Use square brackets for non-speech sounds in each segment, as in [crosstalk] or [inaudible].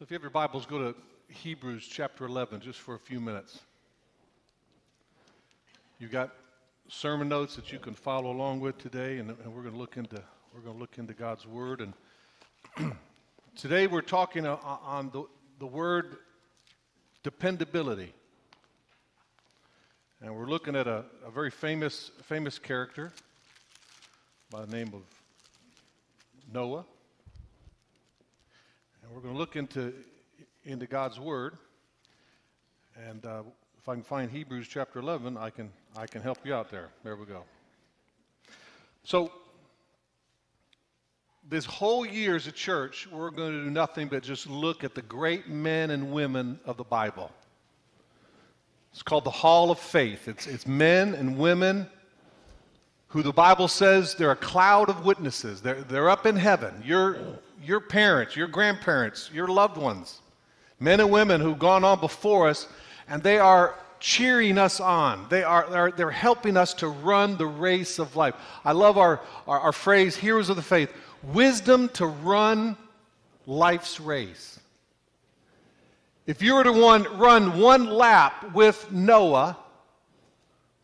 So if you have your Bibles, go to Hebrews chapter 11 just for a few minutes. You've got sermon notes that you can follow along with today, and, and we're going to look into we're going to look into God's Word. And [clears throat] today we're talking on the, the word dependability. And we're looking at a, a very famous, famous character by the name of Noah. We're going to look into, into God's Word. And uh, if I can find Hebrews chapter 11, I can, I can help you out there. There we go. So, this whole year as a church, we're going to do nothing but just look at the great men and women of the Bible. It's called the Hall of Faith. It's, it's men and women who the Bible says they're a cloud of witnesses. They're, they're up in heaven. Your, your parents, your grandparents, your loved ones, men and women who've gone on before us, and they are cheering us on. They are, they're, they're helping us to run the race of life. I love our, our, our phrase, heroes of the faith wisdom to run life's race. If you were to one, run one lap with Noah,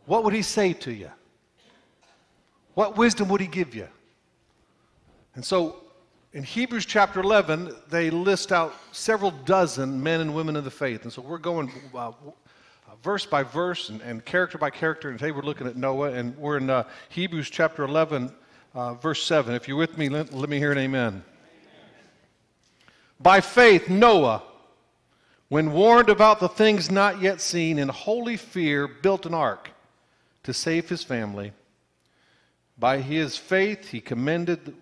what would he say to you? What wisdom would he give you? And so in Hebrews chapter 11, they list out several dozen men and women of the faith. And so we're going uh, verse by verse and, and, character by character. And today we're looking at Noah, and we're in uh, Hebrews chapter 11, uh, verse 7. If you're with me, let, let me hear an amen. amen. By faith, Noah, when warned about the things not yet seen, in holy fear built an ark to save his family. By his faith, he commended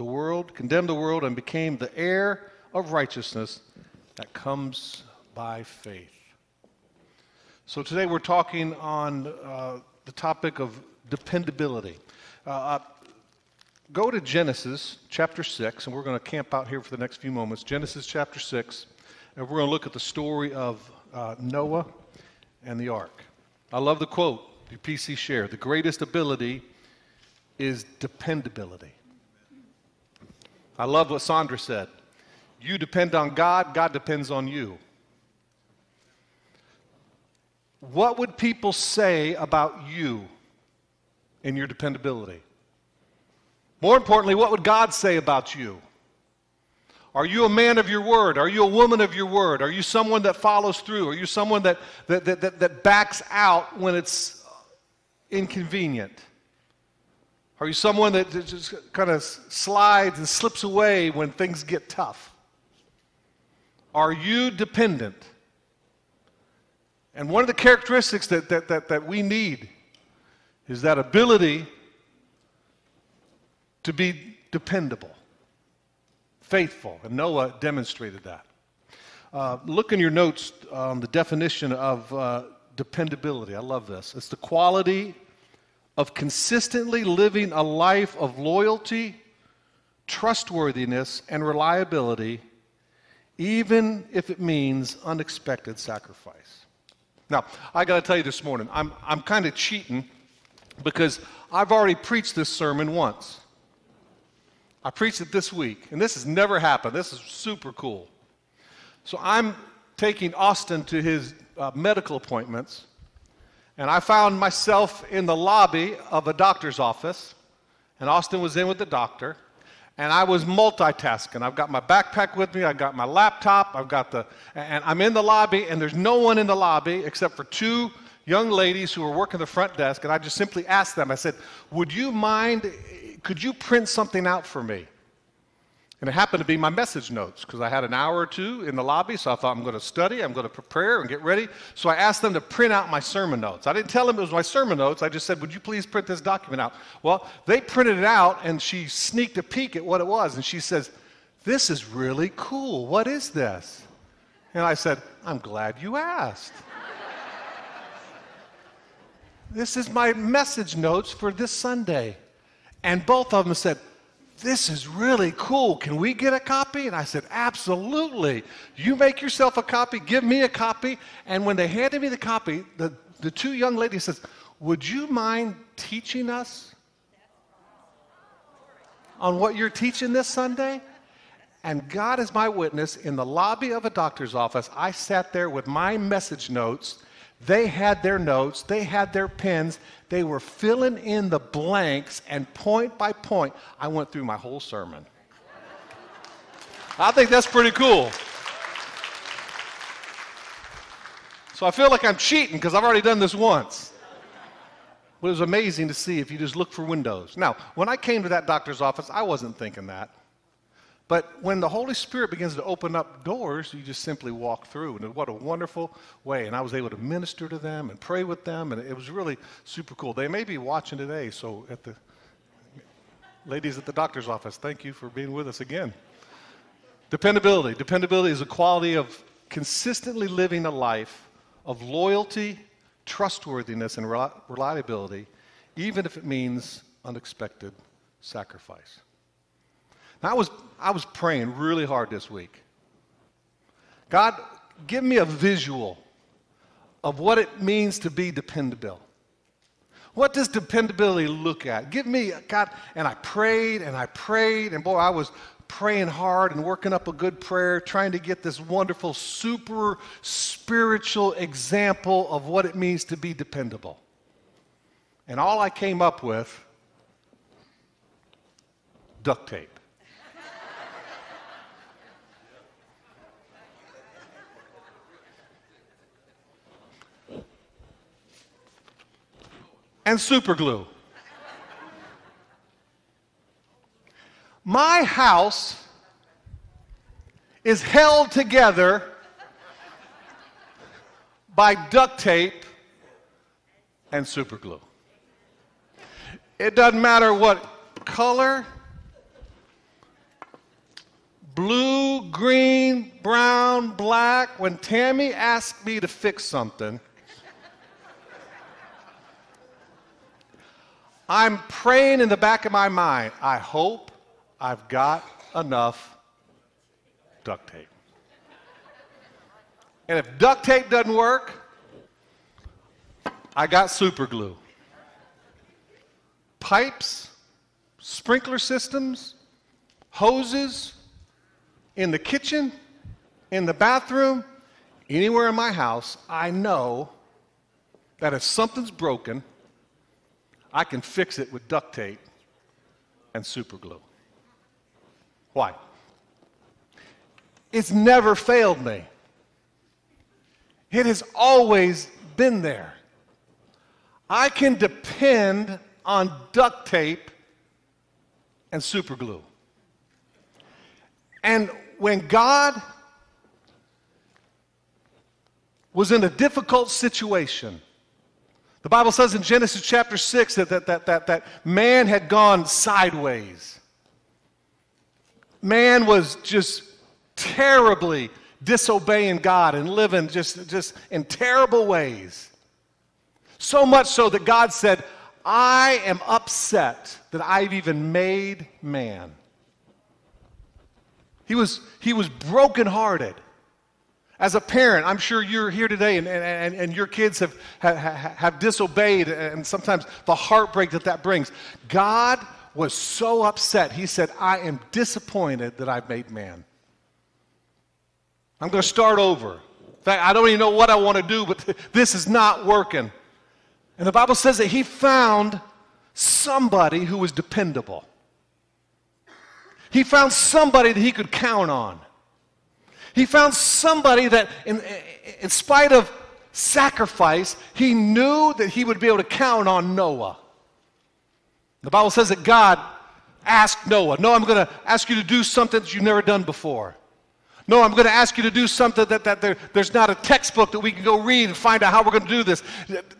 the world, condemned the world, and became the heir of righteousness that comes by faith. So today we're talking on uh, the topic of dependability. Uh, uh Go to Genesis chapter 6, and we're going to camp out here for the next few moments. Genesis chapter 6, and we're going to look at the story of uh, Noah and the ark. I love the quote the PC share the greatest ability is dependability. I love what Sandra said. You depend on God, God depends on you. What would people say about you and your dependability? More importantly, what would God say about you? Are you a man of your word? Are you a woman of your word? Are you someone that follows through? Are you someone that, that, that, that, backs out when it's inconvenient? Are you someone that just kind of slides and slips away when things get tough? Are you dependent? And one of the characteristics that, that, that, that we need is that ability to be dependable, faithful. And Noah demonstrated that. Uh, look in your notes on the definition of uh, dependability. I love this. It's the quality of consistently living a life of loyalty, trustworthiness, and reliability, even if it means unexpected sacrifice. Now, I got to tell you this morning, I'm, I'm kind of cheating because I've already preached this sermon once. I preached it this week, and this has never happened. This is super cool. So I'm taking Austin to his uh, medical appointments, and I found myself in the lobby of a doctor's office, and Austin was in with the doctor, and I was multitasking. I've got my backpack with me, I've got my laptop, I've got the, and I'm in the lobby, and there's no one in the lobby except for two young ladies who were working the front desk, and I just simply asked them, I said, Would you mind could you print something out for me? And it happened to be my message notes because I had an hour or two in the lobby, so I thought I'm going to study, I'm going to prepare and get ready. So I asked them to print out my sermon notes. I didn't tell them it was my sermon notes, I just said, Would you please print this document out? Well, they printed it out and she sneaked a peek at what it was and she says, This is really cool. What is this? And I said, I'm glad you asked. [laughs] this is my message notes for this Sunday. And both of them said, This is really cool. Can we get a copy? And I said, Absolutely. You make yourself a copy, give me a copy. And when they handed me the copy, the, the two young ladies says, Would you mind teaching us on what you're teaching this Sunday? And God is my witness, in the lobby of a doctor's office, I sat there with my message notes. They had their notes, they had their pens, they were filling in the blanks, and point by point, I went through my whole sermon. I think that's pretty cool. So I feel like I'm cheating because I've already done this once. But it was amazing to see if you just look for windows. Now, when I came to that doctor's office, I wasn't thinking that. But when the Holy Spirit begins to open up doors, you just simply walk through. And what a wonderful way. And I was able to minister to them and pray with them. And it was really super cool. They may be watching today. So, at the ladies at the doctor's office, thank you for being with us again. Dependability. Dependability is a quality of consistently living a life of loyalty, trustworthiness, and reliability, even if it means unexpected sacrifice. I was, I was praying really hard this week. God, give me a visual of what it means to be dependable. What does dependability look at? Give me, God, and I prayed and I prayed, and boy, I was praying hard and working up a good prayer, trying to get this wonderful, super spiritual example of what it means to be dependable. And all I came up with duct tape. And super glue. My house is held together by duct tape and super glue. It doesn't matter what color, blue, green, brown, black. When Tammy asked me to fix something, I'm praying in the back of my mind, I hope I've got enough duct tape. And if duct tape doesn't work, I got super glue. Pipes, sprinkler systems, hoses in the kitchen, in the bathroom, anywhere in my house, I know that if something's broken, I can fix it with duct tape and super glue. Why? It's never failed me. It has always been there. I can depend on duct tape and super glue. And when God was in a difficult situation, the Bible says in Genesis chapter 6 that, that, that, that, that man had gone sideways. Man was just terribly disobeying God and living just, just in terrible ways. So much so that God said, I am upset that I've even made man. He was, he was brokenhearted. As a parent, I'm sure you're here today and, and, and your kids have, have, have disobeyed, and sometimes the heartbreak that that brings. God was so upset, he said, I am disappointed that I've made man. I'm going to start over. In fact, I don't even know what I want to do, but [laughs] this is not working. And the Bible says that he found somebody who was dependable. He found somebody that he could count on. He found somebody that, in, in spite of sacrifice, he knew that he would be able to count on Noah. The Bible says that God asked Noah, No, I'm going to ask you to do something that you've never done before. Noah, I'm going to ask you to do something that, that there, there's not a textbook that we can go read and find out how we're going to do this.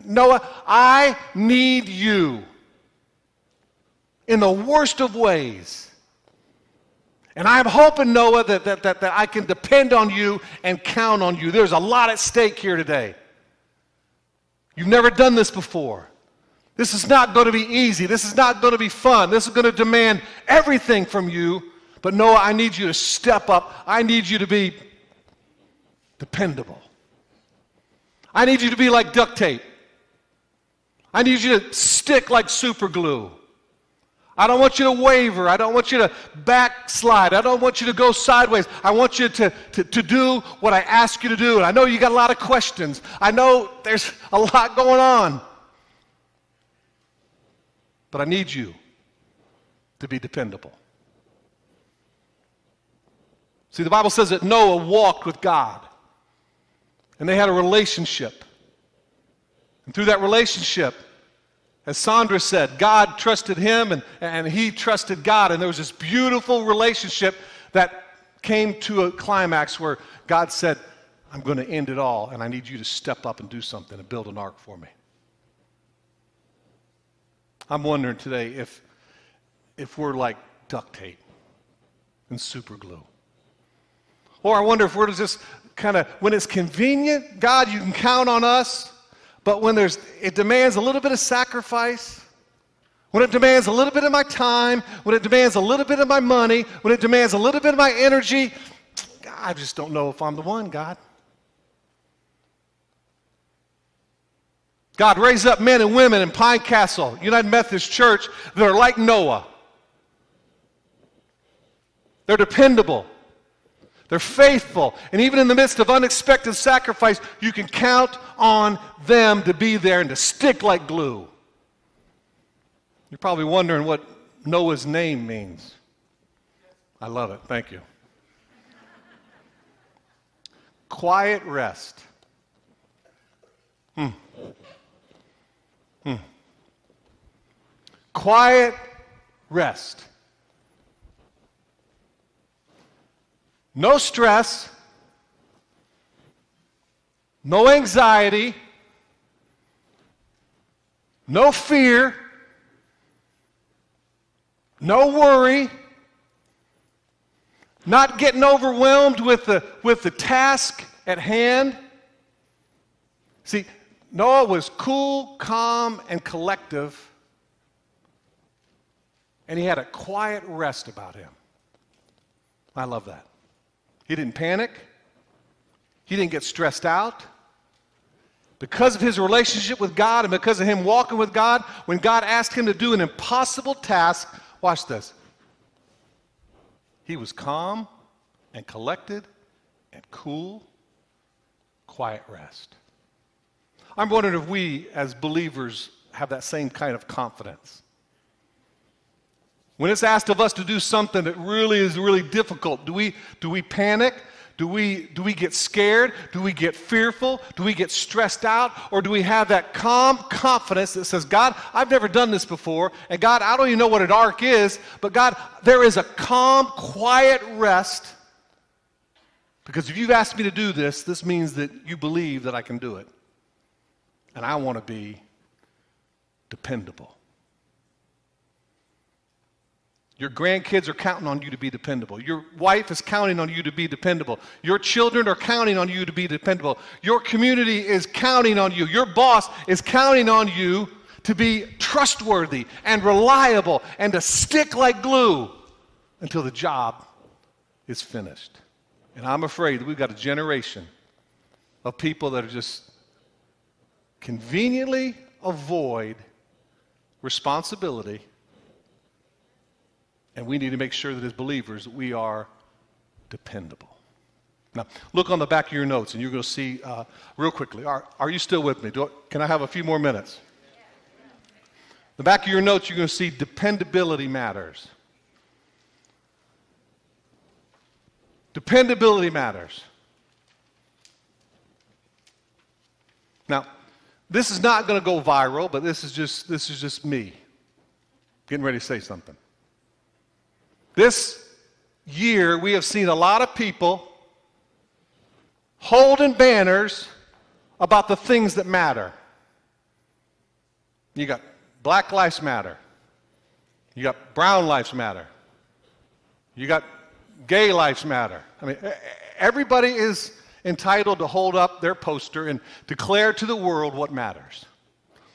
Noah, I need you in the worst of ways. And I'm hoping, Noah, that, that, that, that I can depend on you and count on you. There's a lot at stake here today. You've never done this before. This is not going to be easy. This is not going to be fun. This is going to demand everything from you. But Noah, I need you to step up. I need you to be dependable. I need you to be like duct tape. I need you to stick like super glue. I don't want you to waver. I don't want you to backslide. I don't want you to go sideways. I want you to, to, to do what I ask you to do. And I know you got a lot of questions. I know there's a lot going on. But I need you to be dependable. See, the Bible says that Noah walked with God, and they had a relationship. And through that relationship, as Sandra said, God trusted him and, and he trusted God. And there was this beautiful relationship that came to a climax where God said, I'm going to end it all, and I need you to step up and do something and build an ark for me. I'm wondering today if, if we're like duct tape and super glue. Or I wonder if we're just kind of, when it's convenient, God, you can count on us. But when there's, it demands a little bit of sacrifice, when it demands a little bit of my time, when it demands a little bit of my money, when it demands a little bit of my energy, I just don't know if I'm the one, God. God, raise up men and women in Pine Castle, United Methodist Church, that are like Noah. They're dependable. They're faithful. And even in the midst of unexpected sacrifice, you can count on them to be there and to stick like glue. You're probably wondering what Noah's name means. I love it. Thank you. Quiet rest. Hmm. Hmm. Quiet rest. No stress, no anxiety, no fear, no worry, not getting overwhelmed with the, with the task at hand. See, Noah was cool, calm, and collective, and he had a quiet rest about him. I love that. He didn't panic. He didn't get stressed out. Because of his relationship with God and because of him walking with God, when God asked him to do an impossible task, watch this. He was calm and collected and cool, quiet rest. I'm wondering if we as believers have that same kind of confidence. When it's asked of us to do something that really is really difficult, do we, do we panic? Do we, do we get scared? Do we get fearful? Do we get stressed out? Or do we have that calm confidence that says, God, I've never done this before, and God, I don't even know what an ark is, but God, there is a calm, quiet rest. Because if you've asked me to do this, this means that you believe that I can do it. And I want to be dependable. Your grandkids are counting on you to be dependable. Your wife is counting on you to be dependable. Your children are counting on you to be dependable. Your community is counting on you. Your boss is counting on you to be trustworthy and reliable and to stick like glue until the job is finished. And I'm afraid we've got a generation of people that are just conveniently avoid responsibility and we need to make sure that as believers, we are dependable. Now, look on the back of your notes, and you're going to see uh, real quickly. Are, are you still with me? I, can I have a few more minutes? The back of your notes, you're going to see dependability matters. Dependability matters. Now, this is not going to go viral, but this is just this is just me getting ready to say something. This year, we have seen a lot of people holding banners about the things that matter. You got Black Lives Matter. You got Brown Lives Matter. You got Gay Lives Matter. I mean, everybody is entitled to hold up their poster and declare to the world what matters.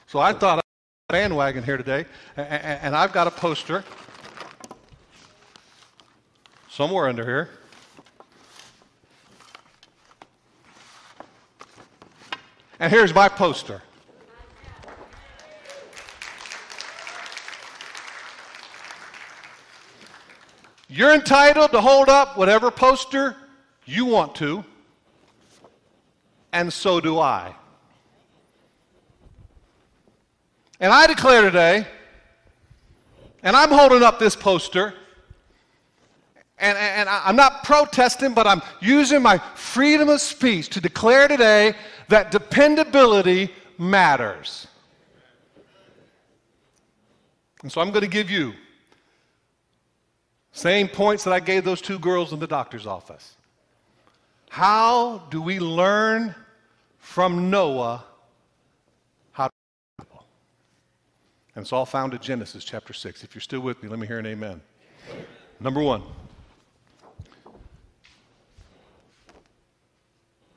So I thought I'd bandwagon here today, and I've got a poster somewhere under here. And here's my poster. You're entitled to hold up whatever poster you want to, and so do I. And I declare today, and I'm holding up this poster, and, and I'm not protesting, but I'm using my freedom of speech to declare today that dependability matters. And so I'm going to give you same points that I gave those two girls in the doctor's office. How do we learn from Noah how to be And it's all found in Genesis chapter 6. If you're still with me, let me hear an amen. Number one.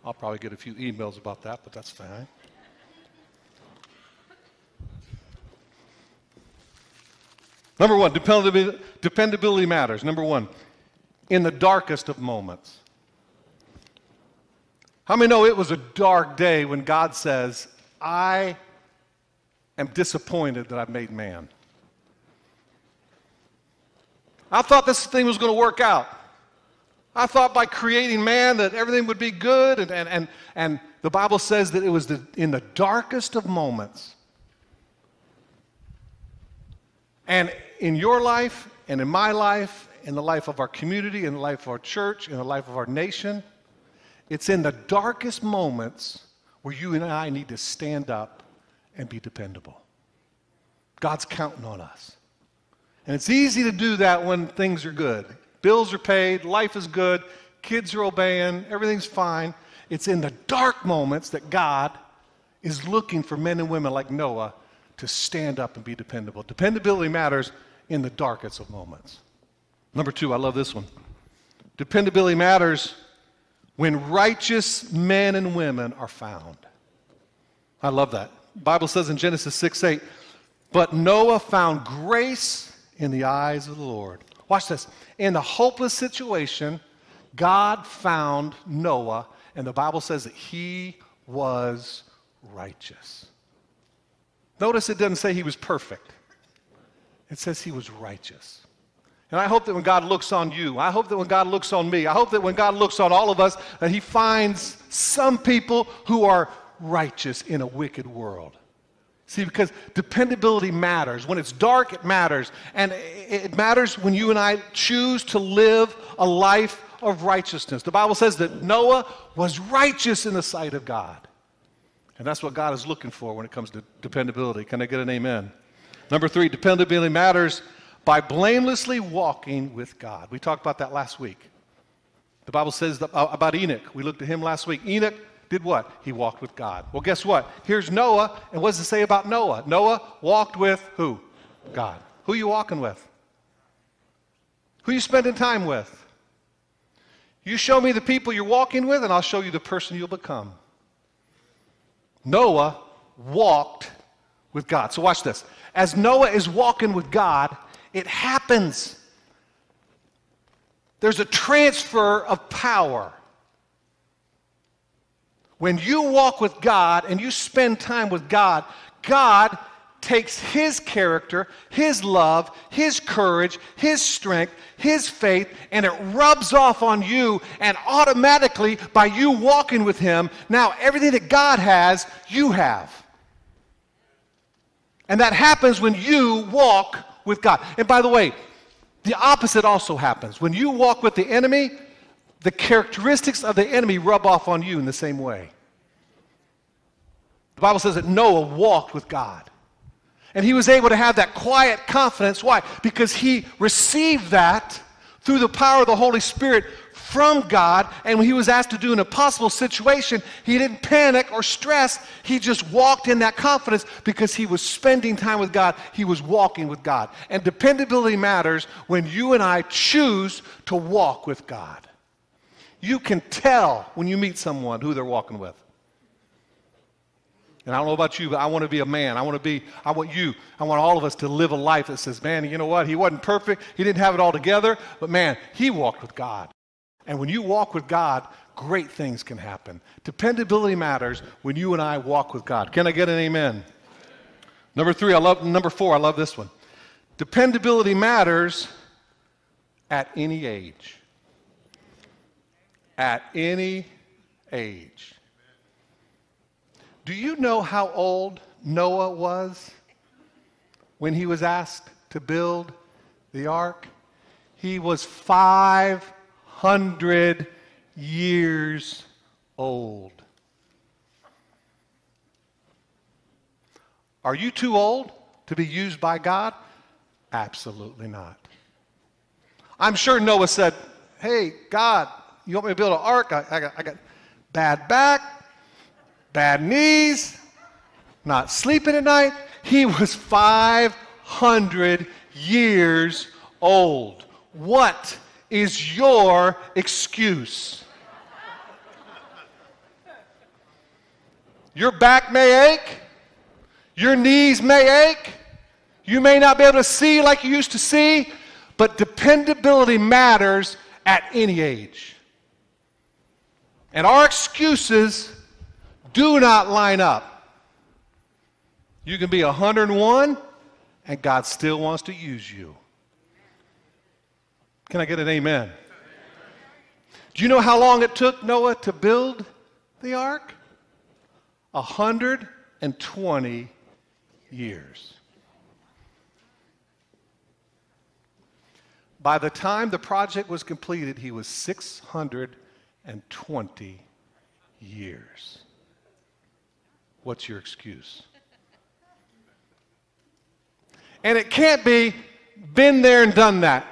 I'll probably get a few emails about that, but that's fine. Number one, dependability, matters. Number one, in the darkest of moments. How many know it was a dark day when God says, I am disappointed that I've made man? I thought this thing was going to work out. I thought by creating man that everything would be good, and, and, and, and the Bible says that it was the, in the darkest of moments. And in your life and in my life, in the life of our community, in the life of our church, in the life of our nation. It's in the darkest moments where you and I need to stand up and be dependable. God's counting on us. And it's easy to do that when things are good. Bills are paid, life is good, kids are obeying, everything's fine. It's in the dark moments that God is looking for men and women like Noah to stand up and be dependable. Dependability matters in the darkest of moments. Number two, I love this one. Dependability matters when righteous men and women are found. I love that. The Bible says in Genesis 6 8, but Noah found grace in the eyes of the Lord. Watch this. In a hopeless situation, God found Noah, and the Bible says that he was righteous. Notice it doesn't say he was perfect. It says he was righteous. And I hope that when God looks on you, I hope that when God looks on me, I hope that when God looks on all of us, that he finds some people who are righteous in a wicked world. See, because dependability matters. When it's dark, it matters. And it matters when you and I choose to live a life of righteousness. The Bible says that Noah was righteous in the sight of God. And that's what God is looking for when it comes to dependability. Can I get an amen? Number three, dependability matters by blamelessly walking with God. We talked about that last week. The Bible says uh, about Enoch. We looked at him last week. Enoch did what? He walked with God. Well, guess what? Here's Noah, and what does it say about Noah? Noah walked with who? God. Who are you walking with? Who you spending time with? You show me the people you're walking with, and I'll show you the person you'll become. Noah walked with God. So watch this. As Noah is walking with God, it happens. There's a transfer of power. When you walk with God and you spend time with God, God takes His character, His love, His courage, His strength, His faith, and it rubs off on you. And automatically, by you walking with Him, now everything that God has, you have. And that happens when you walk with God. And by the way, the opposite also happens. When you walk with the enemy, the characteristics of the enemy rub off on you in the same way. The Bible says that Noah walked with God. And he was able to have that quiet confidence. Why? Because he received that through the power of the Holy Spirit from God. And when he was asked to do an impossible situation, he didn't panic or stress. He just walked in that confidence because he was spending time with God. He was walking with God. And dependability matters when you and I choose to walk with God. You can tell when you meet someone who they're walking with. And I don't know about you, but I want to be a man. I want to be, I want you, I want all of us to live a life that says, man, you know what? He wasn't perfect. He didn't have it all together, but man, he walked with God. And when you walk with God, great things can happen. Dependability matters when you and I walk with God. Can I get an amen? Number three, I love, number four, I love this one. Dependability matters at any age. At any age. Do you know how old Noah was when he was asked to build the ark? He was 500 years old. Are you too old to be used by God? Absolutely not. I'm sure Noah said, Hey, God, you want me to build an ark? I, I, got, I got bad back, bad knees, not sleeping at night. He was 500 years old. What is your excuse? Your back may ache. Your knees may ache. You may not be able to see like you used to see, but dependability matters at any age. And our excuses do not line up. You can be 101 and God still wants to use you. Can I get an amen? Do you know how long it took Noah to build the ark? 120 years. By the time the project was completed, he was 620 years. What's your excuse? And it can't be been there and done that.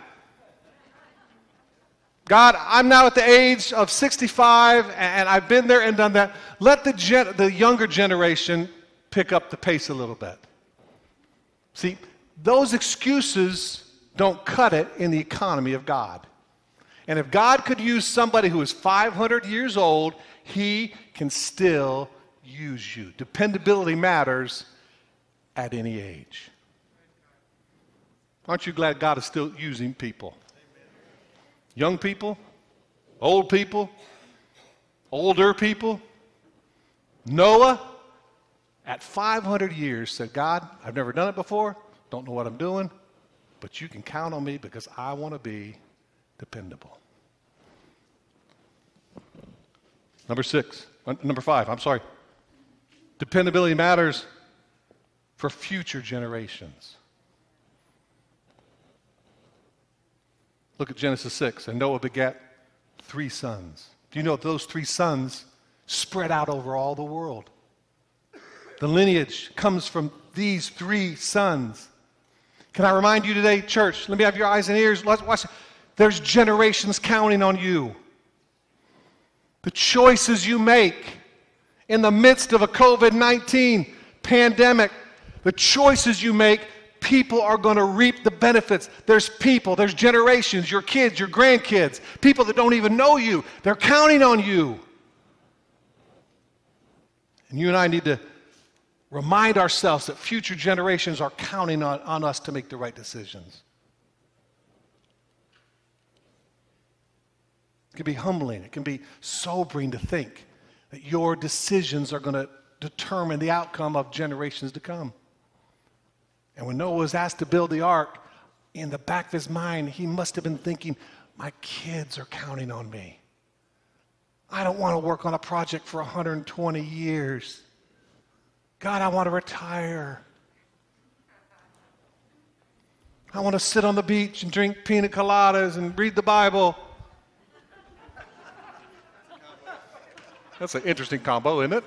God, I'm now at the age of 65 and I've been there and done that. Let the, gen- the younger generation pick up the pace a little bit. See, those excuses don't cut it in the economy of God. And if God could use somebody who is 500 years old, he can still use you. Dependability matters at any age. Aren't you glad God is still using people? Young people, old people, older people. Noah, at 500 years, said, God, I've never done it before, don't know what I'm doing, but you can count on me because I want to be dependable. Number six, uh, number five, I'm sorry. Dependability matters for future generations. Look at Genesis 6. And Noah begat three sons. Do you know those three sons spread out over all the world? The lineage comes from these three sons. Can I remind you today, church? Let me have your eyes and ears. Let's watch. There's generations counting on you. The choices you make in the midst of a COVID 19 pandemic, the choices you make people are going to reap the benefits. There's people, there's generations, your kids, your grandkids, people that don't even know you. They're counting on you. And you and I need to remind ourselves that future generations are counting on, on us to make the right decisions. It can be humbling, it can be sobering to think that your decisions are going to determine the outcome of generations to come. And when Noah was asked to build the ark, in the back of his mind, he must have been thinking, My kids are counting on me. I don't want to work on a project for 120 years. God, I want to retire. I want to sit on the beach and drink pina coladas and read the Bible. That's an interesting combo, isn't it?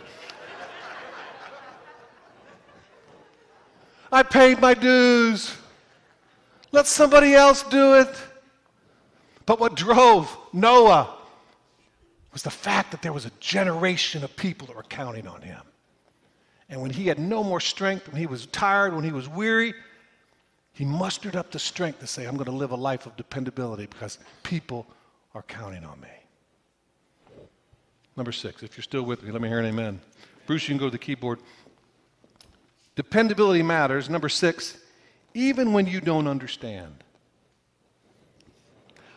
I paid my dues. Let somebody else do it. But what drove Noah was the fact that there was a generation of people that were counting on him. And when he had no more strength, when he was tired, when he was weary, he mustered up the strength to say, I'm going to live a life of dependability because people are counting on me. Number six, if you're still with me, let me hear an amen. Bruce, you can go to the keyboard. Dependability matters. Number six, even when you don't understand.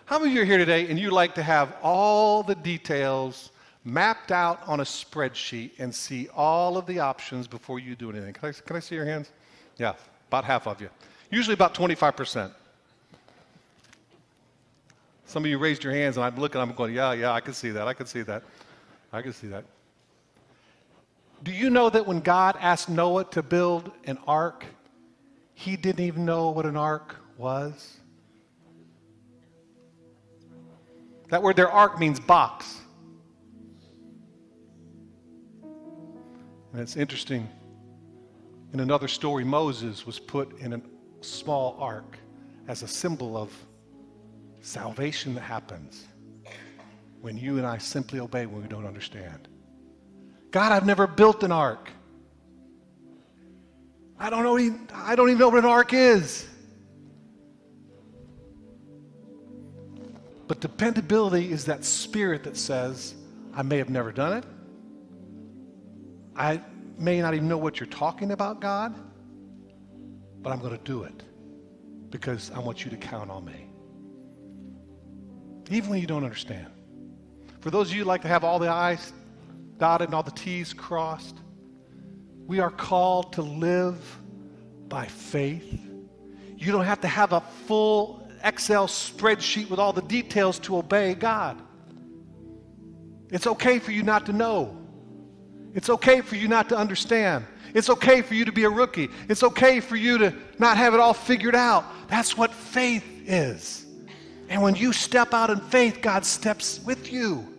How many of you are here today and you like to have all the details mapped out on a spreadsheet and see all of the options before you do anything? Can I, can I see your hands? Yeah, about half of you. Usually about 25%. Some of you raised your hands, and I'm looking, I'm going, yeah, yeah, I can see that. I can see that. I can see that. Do you know that when God asked Noah to build an ark, he didn't even know what an ark was? That word there, ark, means box. And it's interesting. In another story, Moses was put in a small ark as a symbol of salvation that happens when you and I simply obey when we don't understand. God, I've never built an ark. I don't know. I don't even know what an ark is. But dependability is that spirit that says, I may have never done it. I may not even know what you're talking about, God, but I'm going to do it because I want you to count on me. Even when you don't understand. For those of you who like to have all the I's dotted and all the T's crossed, we are called to live by faith. You don't have to have a full Excel spreadsheet with all the details to obey God. It's okay for you not to know. It's okay for you not to understand. It's okay for you to be a rookie. It's okay for you to not have it all figured out. That's what faith is. And when you step out in faith, God steps with you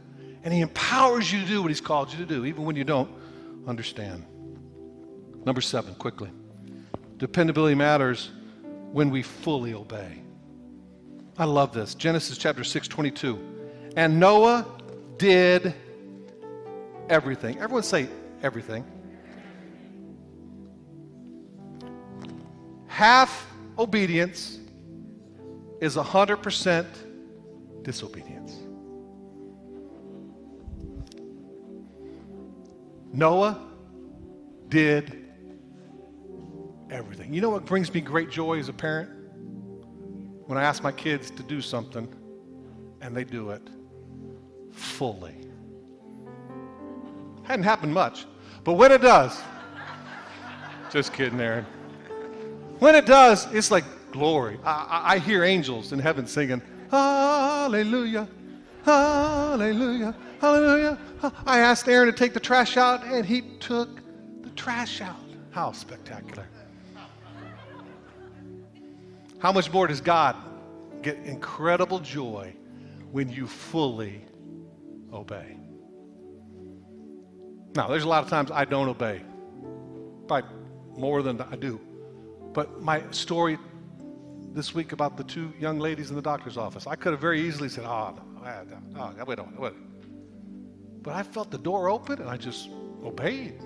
and He empowers you to do what He's called you to do, even when you don't understand. Number seven, quickly. Dependability matters when we fully obey. I love this. Genesis chapter 6, 22. And Noah did everything. Everyone say everything. Half obedience is 100% disobedience. Noah did everything. You know what brings me great joy as a parent? when I ask my kids to do something and they do it fully. Hadn't happened much, but when it does, just kidding, Aaron. When it does, it's like glory. I, I hear angels in heaven singing, Hallelujah, Hallelujah, Hallelujah. I asked Aaron to take the trash out, and he took the trash out. How spectacular. How much more does God get incredible joy when you fully obey? Now, there's a lot of times I don't obey, by more than I do. But my story this week about the two young ladies in the doctor's office, I could have very easily said, oh, no, oh, wait, wait, wait. But I felt the door open and I just obeyed.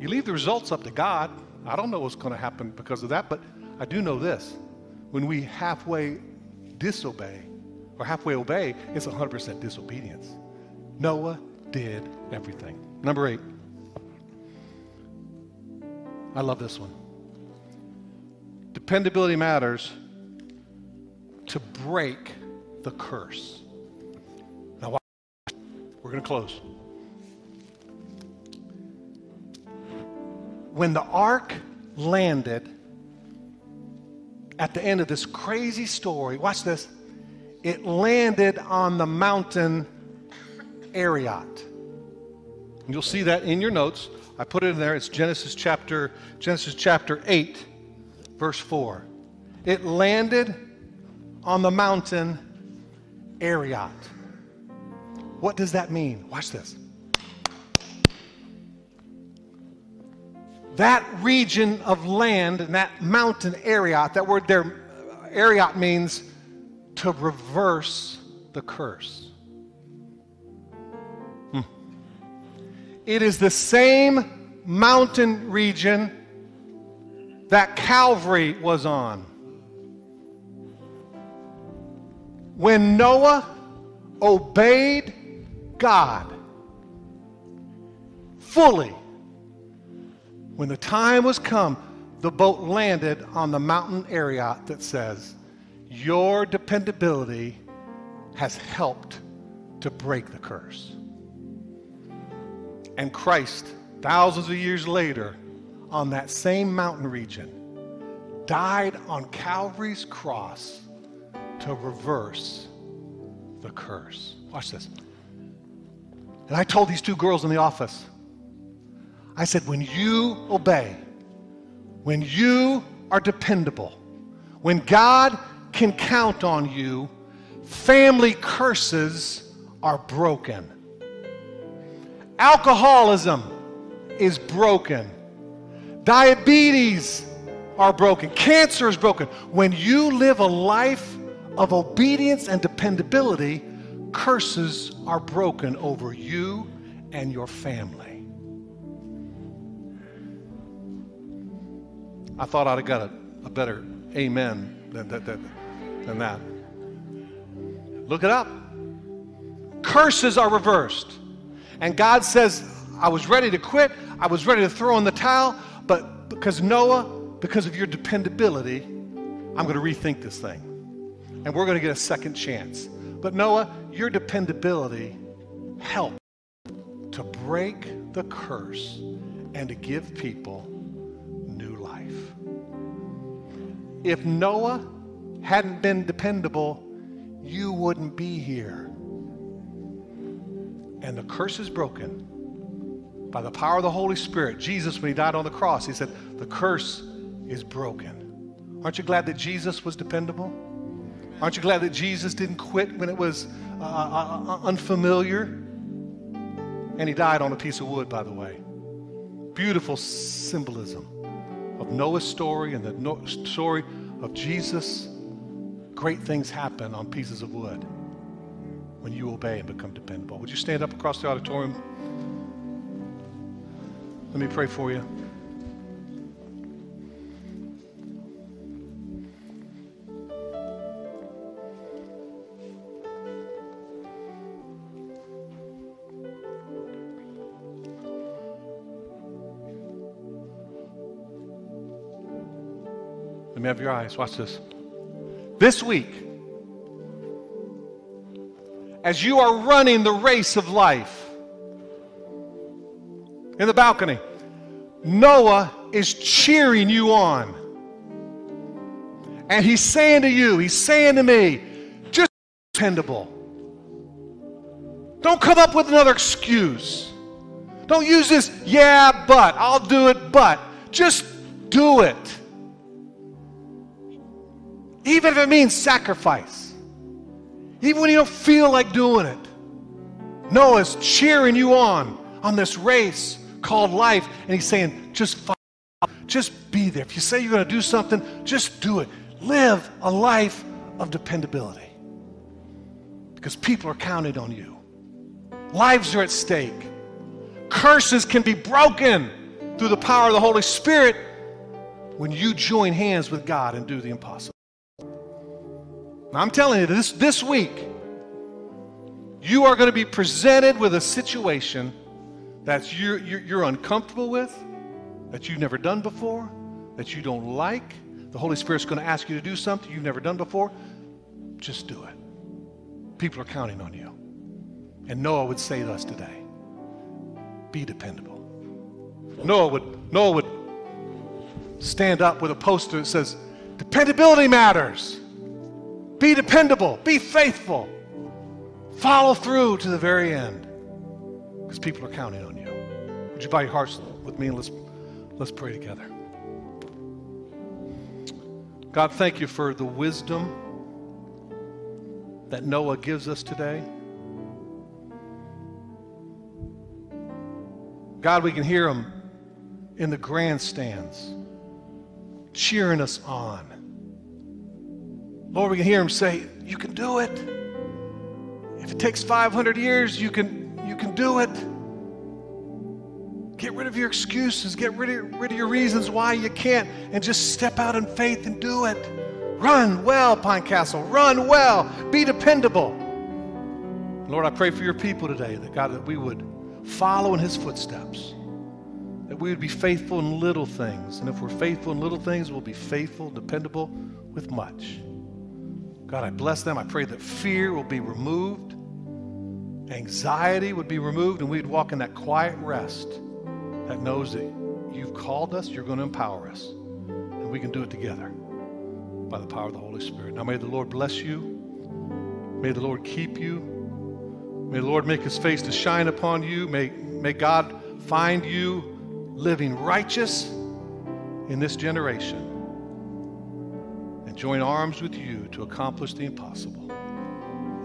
You leave the results up to God. I don't know what's going to happen because of that, but I do know this when we halfway disobey or halfway obey, it's 100% disobedience. Noah did everything. Number eight. I love this one. Dependability matters to break the curse. We're going to close. When the ark landed, at the end of this crazy story, watch this, it landed on the mountain Ararat. You'll see that in your notes. I put it in there. It's Genesis chapter Genesis chapter 8 verse 4. It landed on the mountain Ararat. What does that mean? Watch this. that region of land and that mountain area, that word there, area means to reverse the curse. Hmm. It is the same mountain region that Calvary was on. When Noah obeyed God fully, when the time was come, the boat landed on the mountain area that says, Your dependability has helped to break the curse. And Christ, thousands of years later, on that same mountain region, died on Calvary's cross to reverse the curse. Watch this. And I told these two girls in the office, I said, when you obey, when you are dependable, when God can count on you, family curses are broken. Alcoholism is broken. Diabetes are broken. Cancer is broken. When you live a life of obedience and dependability, curses are broken over you and your family. I thought I'd have got a, a better amen than, than, than that. Look it up. Curses are reversed. And God says, I was ready to quit. I was ready to throw in the towel. But because Noah, because of your dependability, I'm going to rethink this thing. And we're going to get a second chance. But Noah, your dependability helped to break the curse and to give people new life. If Noah hadn't been dependable, you wouldn't be here. And the curse is broken by the power of the Holy Spirit. Jesus, when he died on the cross, he said, The curse is broken. Aren't you glad that Jesus was dependable? Aren't you glad that Jesus didn't quit when it was uh, uh, uh, unfamiliar? And he died on a piece of wood, by the way. Beautiful symbolism of Noah's story and the story of Jesus. Great things happen on pieces of wood when you obey and become dependable. Would you stand up across the auditorium? Let me pray for you. Me have your eyes. Watch this. This week, as you are running the race of life, in the balcony. Noah is cheering you on. And he's saying to you, he's saying to me, just dependable. Don't come up with another excuse. Don't use this, yeah, but, I'll do it, but. Just do it. Even if it means sacrifice. Even when you don't feel like doing it. Noah's cheering you on on this race called life. And he's saying, just follow, just be there. If you say you're going to do something, just do it. Live a life of dependability. Because people are counting on you. Lives are at stake. Curses can be broken through the power of the Holy Spirit when you join hands with God and do the impossible. I'm telling you, this, this week, you are going to be presented with a situation that you're, you're, you're uncomfortable with, that you've never done before, that you don't like, the Holy Spirit's going to ask you to do something you've never done before, just do it. People are counting on you. And Noah would say to us today, be dependable. Noah would, Noah would stand up with a poster that says, dependability matters. Be dependable. Be faithful. Follow through to the very end because people are counting on you. Would you bow your hearts with me and let's, let's pray together. God, thank you for the wisdom that Noah gives us today. God, we can hear him in the grandstands cheering us on. Lord, we can hear him say, You can do it. If it takes 500 years, you can you can do it. Get rid of your excuses. Get rid of, rid of your reasons why you can't and just step out in faith and do it. Run well, Pine Castle. Run well. Be dependable. Lord, I pray for your people today that God, that we would follow in his footsteps, that we would be faithful in little things. And if we're faithful in little things, we'll be faithful, dependable with much. God, I bless them. I pray that fear will be removed anxiety would be removed, and we'd walk in that quiet rest that knows that you've called us, you're going to empower us, and we can do it together by the power of the Holy Spirit. Now, may the Lord bless you May the Lord keep you. May the Lord make his face to shine upon you. May, may God find you living righteous in this generation join arms with you to accomplish the impossible.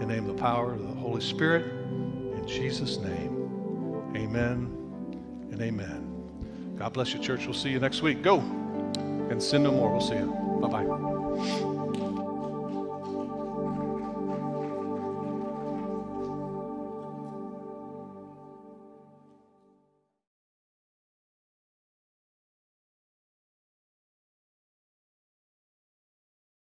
In the name of the power of the Holy Spirit, in Jesus' name, amen and amen. God bless you, church. We'll see you next week. Go and sin no more. We'll see you. Bye bye.